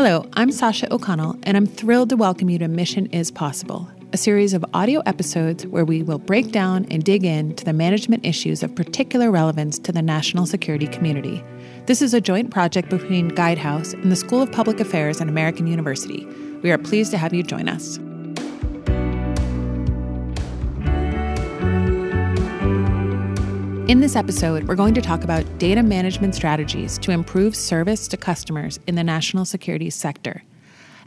Hello, I'm Sasha O'Connell, and I'm thrilled to welcome you to Mission is Possible, a series of audio episodes where we will break down and dig in to the management issues of particular relevance to the national security community. This is a joint project between Guidehouse and the School of Public Affairs at American University. We are pleased to have you join us. In this episode, we're going to talk about data management strategies to improve service to customers in the national security sector.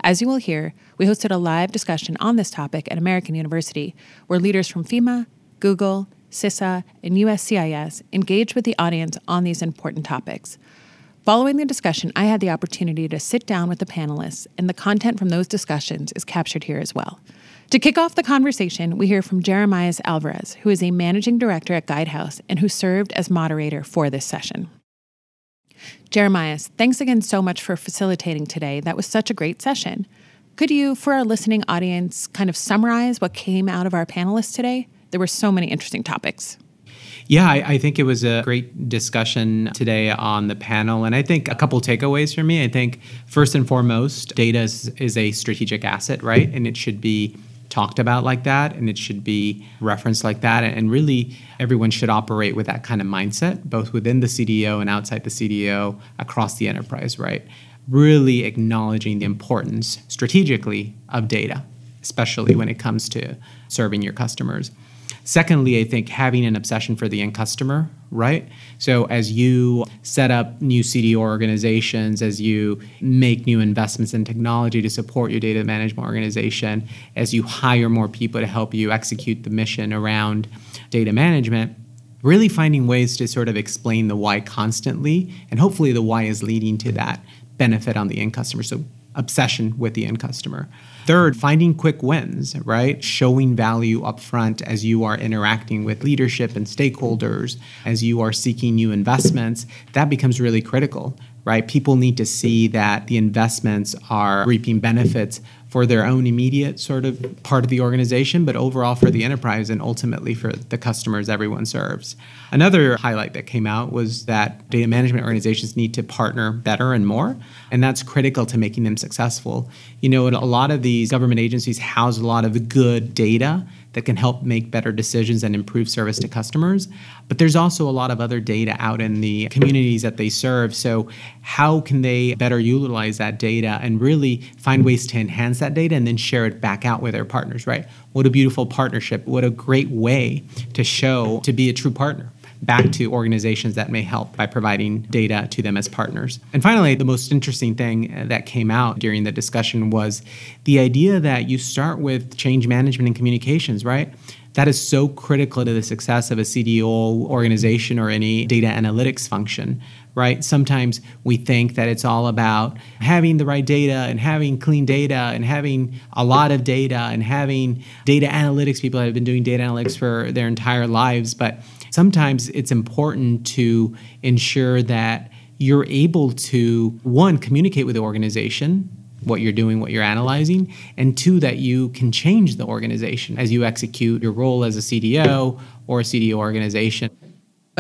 As you will hear, we hosted a live discussion on this topic at American University, where leaders from FEMA, Google, CISA, and USCIS engaged with the audience on these important topics. Following the discussion, I had the opportunity to sit down with the panelists, and the content from those discussions is captured here as well. To kick off the conversation, we hear from Jeremias Alvarez, who is a managing director at Guidehouse and who served as moderator for this session. Jeremias, thanks again so much for facilitating today. That was such a great session. Could you, for our listening audience, kind of summarize what came out of our panelists today? There were so many interesting topics. Yeah, I, I, think it was a great discussion today on the panel. And I think a couple takeaways for me. I think first and foremost, data is, is a strategic asset, right? And it should be talked about like that and it should be referenced like that. And really everyone should operate with that kind of mindset both within the CDO and outside the CDO across the enterprise right? Really acknowledging the importance strategically of data especially when it comes to serving your customers Secondly, I think having an obsession for the end customer, right? So as you set up new CDO organizations, as you make new investments in technology to support your data management organization, as you hire more people to help you execute the mission around data management, really finding ways to sort of explain the why constantly, and hopefully the why is leading to that benefit on the end customer. So obsession with the end customer. Third, finding quick wins, right? Showing value upfront as you are interacting with leadership and stakeholders, as you are seeking new investments. That becomes really critical, right? People need to see that the investments are reaping benefits for their own immediate sort of part of the organization, but overall for the enterprise and ultimately for the customers everyone serves. Another highlight that came out was that data management organizations need to partner better and more, and that's critical to making them successful. You know, a lot of these government agencies house a lot of good data that can help make better decisions and improve service to customers. But there's also a lot of other data out in the communities that they serve. So, how can they better utilize that data and really find ways to enhance that data and then share it back out with their partners, right? What a beautiful partnership. What a great way to show to be a true partner back to organizations that may help by providing data to them as partners. And finally, the most interesting thing uh, that came out during the discussion was the idea that you start with change management and communications, right? That is so critical to the success of a CDO organization or any data analytics function, right? Sometimes we think that it's all about having the right data and having clean data and having a lot of data and having data analytics people that have been doing data analytics for their entire lives. But sometimes it's important to ensure that you're able to, one, communicate with the organization what you're doing, what you're analyzing, and two, that you can change the organization as you execute your role as a CDO or a CDO organization.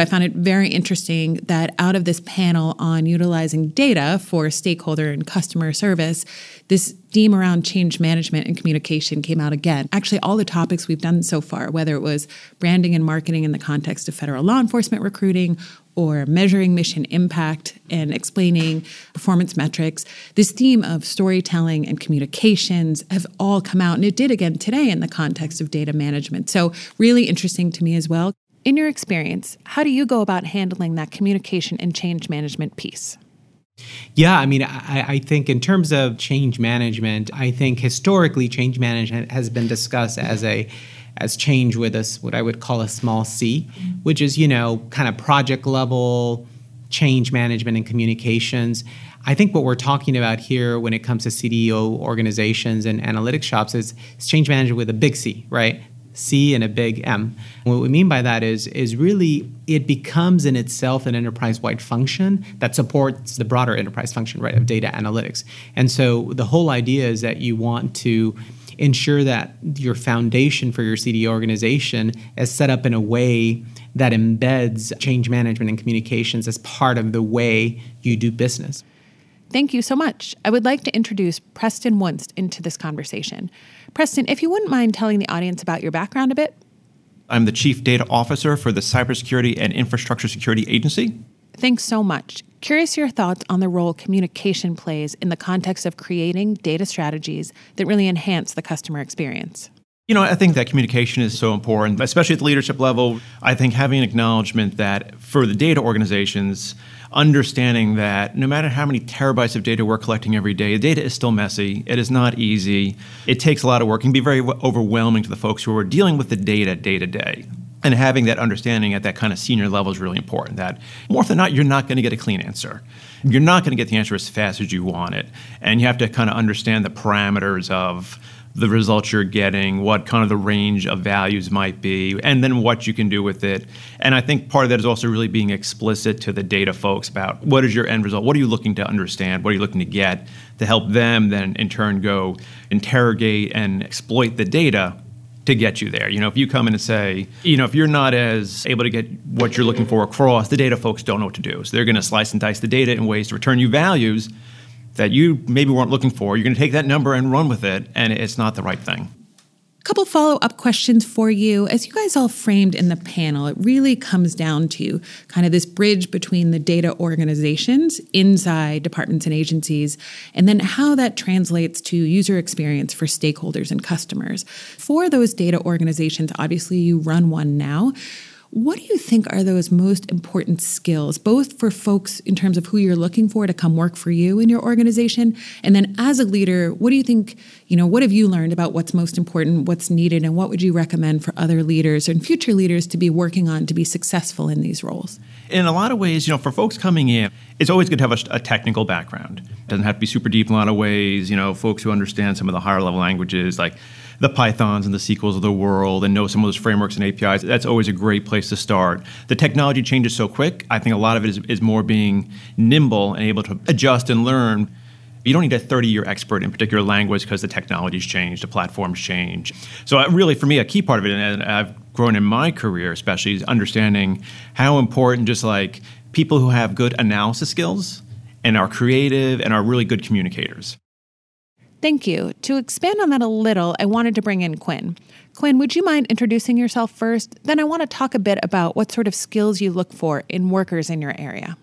I found it very interesting that out of this panel on utilizing data for stakeholder and customer service, this theme around change management and communication came out again. Actually, all the topics we've done so far, whether it was branding and marketing in the context of federal law enforcement recruiting or measuring mission impact and explaining performance metrics, this theme of storytelling and communications have all come out. And it did again today in the context of data management. So, really interesting to me as well. In your experience, how do you go about handling that communication and change management piece? Yeah, I mean, I, I, think in terms of change management, I think historically change management has been discussed as a as change with us what I would call a small c, which is you know kind of project level change management and communications. I think what we're talking about here when it comes to CDO organizations and analytics shops is, is change management with a big C, right? C and a big M. What we mean by that is, is really it becomes in itself an enterprise-wide function that supports the broader enterprise function, right, of data analytics. And so the whole idea is that you want to ensure that your foundation for your CD organization is set up in a way that embeds change management and communications as part of the way you do business. Thank you so much. I would like to introduce Preston Werntz into this conversation. Preston, if you wouldn't mind telling the audience about your background a bit. I'm the Chief Data Officer for the Cybersecurity and Infrastructure Security Agency. Thanks so much. Curious your thoughts on the role communication plays in the context of creating data strategies that really enhance the customer experience. You know, I think that communication is so important, especially at the leadership level. I think having an acknowledgement that for the data organizations, understanding that no matter how many terabytes of data we're collecting every day, the data is still messy. It is not easy. It takes a lot of work and can be very overwhelming to the folks who are dealing with the data day to day. And having that understanding at that kind of senior level is really important. That more than not, you're not going to get a clean answer. You're not going to get the answer as fast as you want it. And you have to kind of understand the parameters of the results you're getting, what kind of the range of values might be, and then what you can do with it. And I think part of that is also really being explicit to the data folks about what is your end result? What are you looking to understand? What are you looking to get to help them then in turn go interrogate and exploit the data to get you there. You know, if you come in and say, you know, if you're not as able to get what you're looking for across, the data folks don't know what to do. So they're going to slice and dice the data in ways to return you values that you maybe weren't looking for. You're going to take that number and run with it, and it's not the right thing. A couple follow up questions for you. As you guys all framed in the panel, it really comes down to kind of this bridge between the data organizations inside departments and agencies, and then how that translates to user experience for stakeholders and customers. For those data organizations, obviously you run one now. What do you think are those most important skills, both for folks in terms of who you're looking for to come work for you in your organization, and then as a leader, what do you think, you know, what have you learned about what's most important, what's needed, and what would you recommend for other leaders and future leaders to be working on to be successful in these roles? In a lot of ways, you know, for folks coming in, it's always good to have a, a technical background. It doesn't have to be super deep in a lot of ways, you know, folks who understand some of the higher level languages like the Pythons and the SQLs of the world and know some of those frameworks and APIs, that's always a great place to start. The technology changes so quick. I think a lot of it is, is more being nimble and able to adjust and learn. You don't need a 30 year expert in particular language because the technologies change, the platforms change. So, uh, really, for me, a key part of it, and I've grown in my career especially, is understanding how important just like people who have good analysis skills and are creative and are really good communicators. Thank you. To expand on that a little, I wanted to bring in Quinn. Quinn, would you mind introducing yourself first? Then I want to talk a bit about what sort of skills you look for in workers in your area.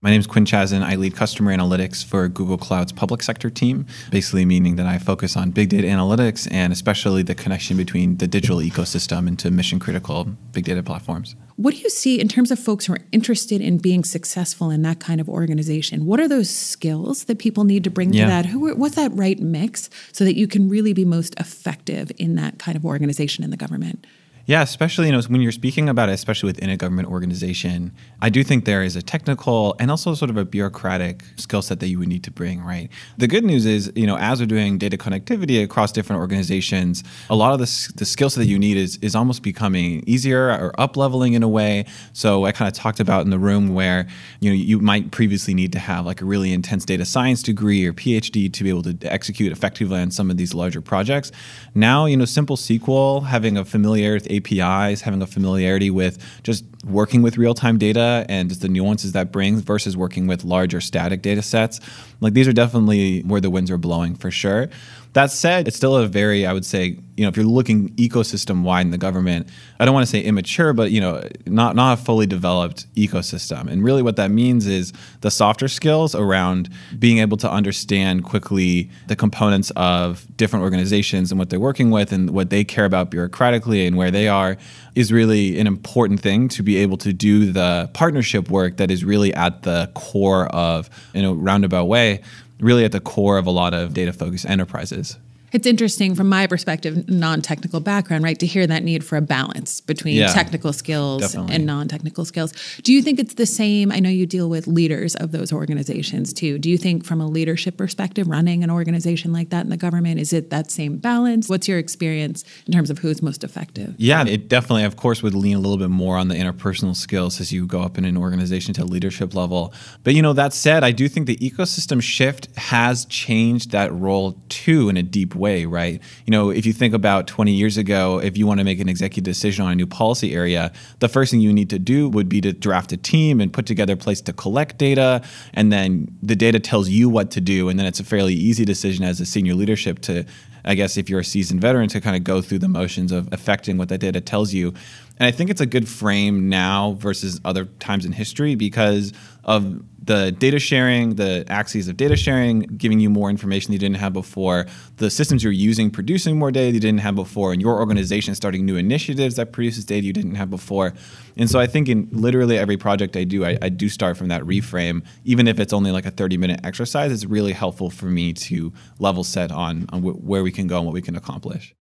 My name is Quinn Chazin. I lead customer analytics for Google Cloud's public sector team, basically meaning that I focus on big data analytics and especially the connection between the digital ecosystem into mission critical big data platforms. What do you see in terms of folks who are interested in being successful in that kind of organization? What are those skills that people need to bring yeah. to that? Who, what's that right mix so that you can really be most effective in that kind of organization in the government? Yeah, especially you know when you're speaking about it, especially within a government organization, I do think there is a technical and also sort of a bureaucratic skill set that you would need to bring. Right. The good news is, you know, as we're doing data connectivity across different organizations, a lot of the the skill set that you need is is almost becoming easier or up leveling in a way. So I kind of talked about in the room where you know you might previously need to have like a really intense data science degree or PhD to be able to execute effectively on some of these larger projects. Now, you know, simple SQL, having a familiarity with APIs, having a familiarity with just working with real time data and just the nuances that brings versus working with larger static data sets. Like these are definitely where the winds are blowing for sure. That said, it's still a very, I would say, you know, if you're looking ecosystem wide in the government, I don't want to say immature, but you know, not not a fully developed ecosystem. And really, what that means is the softer skills around being able to understand quickly the components of different organizations and what they're working with and what they care about bureaucratically and where they are is really an important thing to be able to do the partnership work that is really at the core of, in a roundabout way, really at the core of a lot of data focused enterprises. It's interesting from my perspective, non technical background, right, to hear that need for a balance between yeah, technical skills definitely. and non technical skills. Do you think it's the same? I know you deal with leaders of those organizations too. Do you think, from a leadership perspective, running an organization like that in the government, is it that same balance? What's your experience in terms of who's most effective? Yeah, it definitely, of course, would lean a little bit more on the interpersonal skills as you go up in an organization to leadership level. But, you know, that said, I do think the ecosystem shift has changed that role too in a deep way, right? You know, if you think about 20 years ago, if you want to make an executive decision on a new policy area, the first thing you need to do would be to draft a team and put together a place to collect data. And then the data tells you what to do. And then it's a fairly easy decision as a senior leadership to, I guess, if you're a seasoned veteran, to kind of go through the motions of affecting what that data tells you. And I think it's a good frame now versus other times in history because of the data sharing, the axes of data sharing, giving you more information you didn't have before, the systems you're using producing more data you didn't have before, and your organization starting new initiatives that produces data you didn't have before. And so I think in literally every project I do, I, I do start from that reframe, even if it's only like a 30 minute exercise. It's really helpful for me to level set on, on wh- where we can go and what we can accomplish.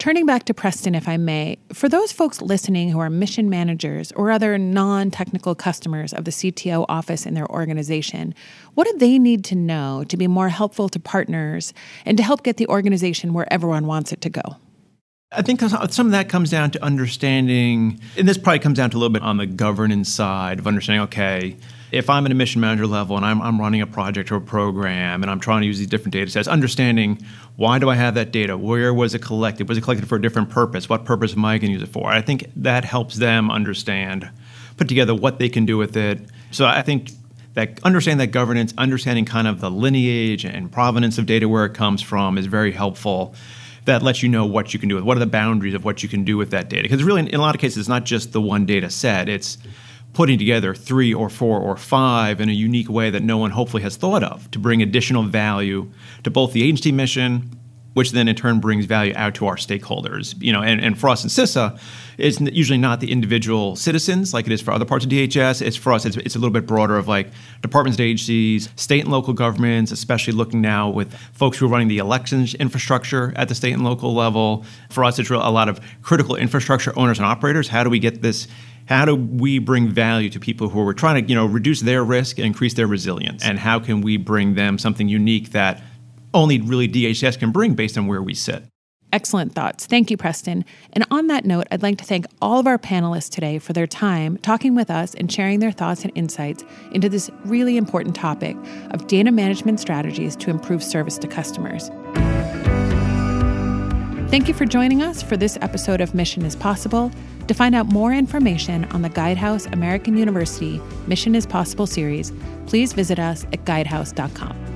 Turning back to Preston, if I may, for those folks listening who are mission managers or other non technical customers of the CDO office in their organization, what do they need to know to be more helpful to partners and to help get the organization where everyone wants it to go? I think some of that comes down to understanding, and this probably comes down to a little bit on the governance side of understanding, okay, if I'm at a mission manager level and I'm, I'm running a project or a program and I'm trying to use these different data sets, understanding why do I have that data? Where was it collected? Was it collected for a different purpose? What purpose am I going to use it for? I think that helps them understand, put together what they can do with it. So I think that understanding that governance, understanding kind of the lineage and provenance of data where it comes from is very helpful. That lets you know what you can do with what are the boundaries of what you can do with that data. Because really, in a lot of cases, it's not just the one data set. It's putting together three or four or five in a unique way that no one hopefully has thought of to bring additional value to both the agency mission which then in turn brings value out to our stakeholders. You know, and, and for us in CISA, it's usually not the individual citizens like it is for other parts of DHS. It's for us, it's, it's a little bit broader of like departments and agencies, state and local governments, especially looking now with folks who are running the elections infrastructure at the state and local level. For us, it's a lot of critical infrastructure owners and operators. How do we get this how do we bring value to people who are trying to you know reduce their risk and increase their resilience and how can we bring them something unique that only really DHS can bring based on where we sit Excellent thoughts. Thank you, Preston. And on that note, I'd like to thank all of our panelists today for their time talking with us and sharing their thoughts and insights into this really important topic of data management strategies to improve service to customers. Thank you for joining us for this episode of Mission is Possible. To find out more information on the Guidehouse American University Mission is Possible series, please visit us at guidehouse.com.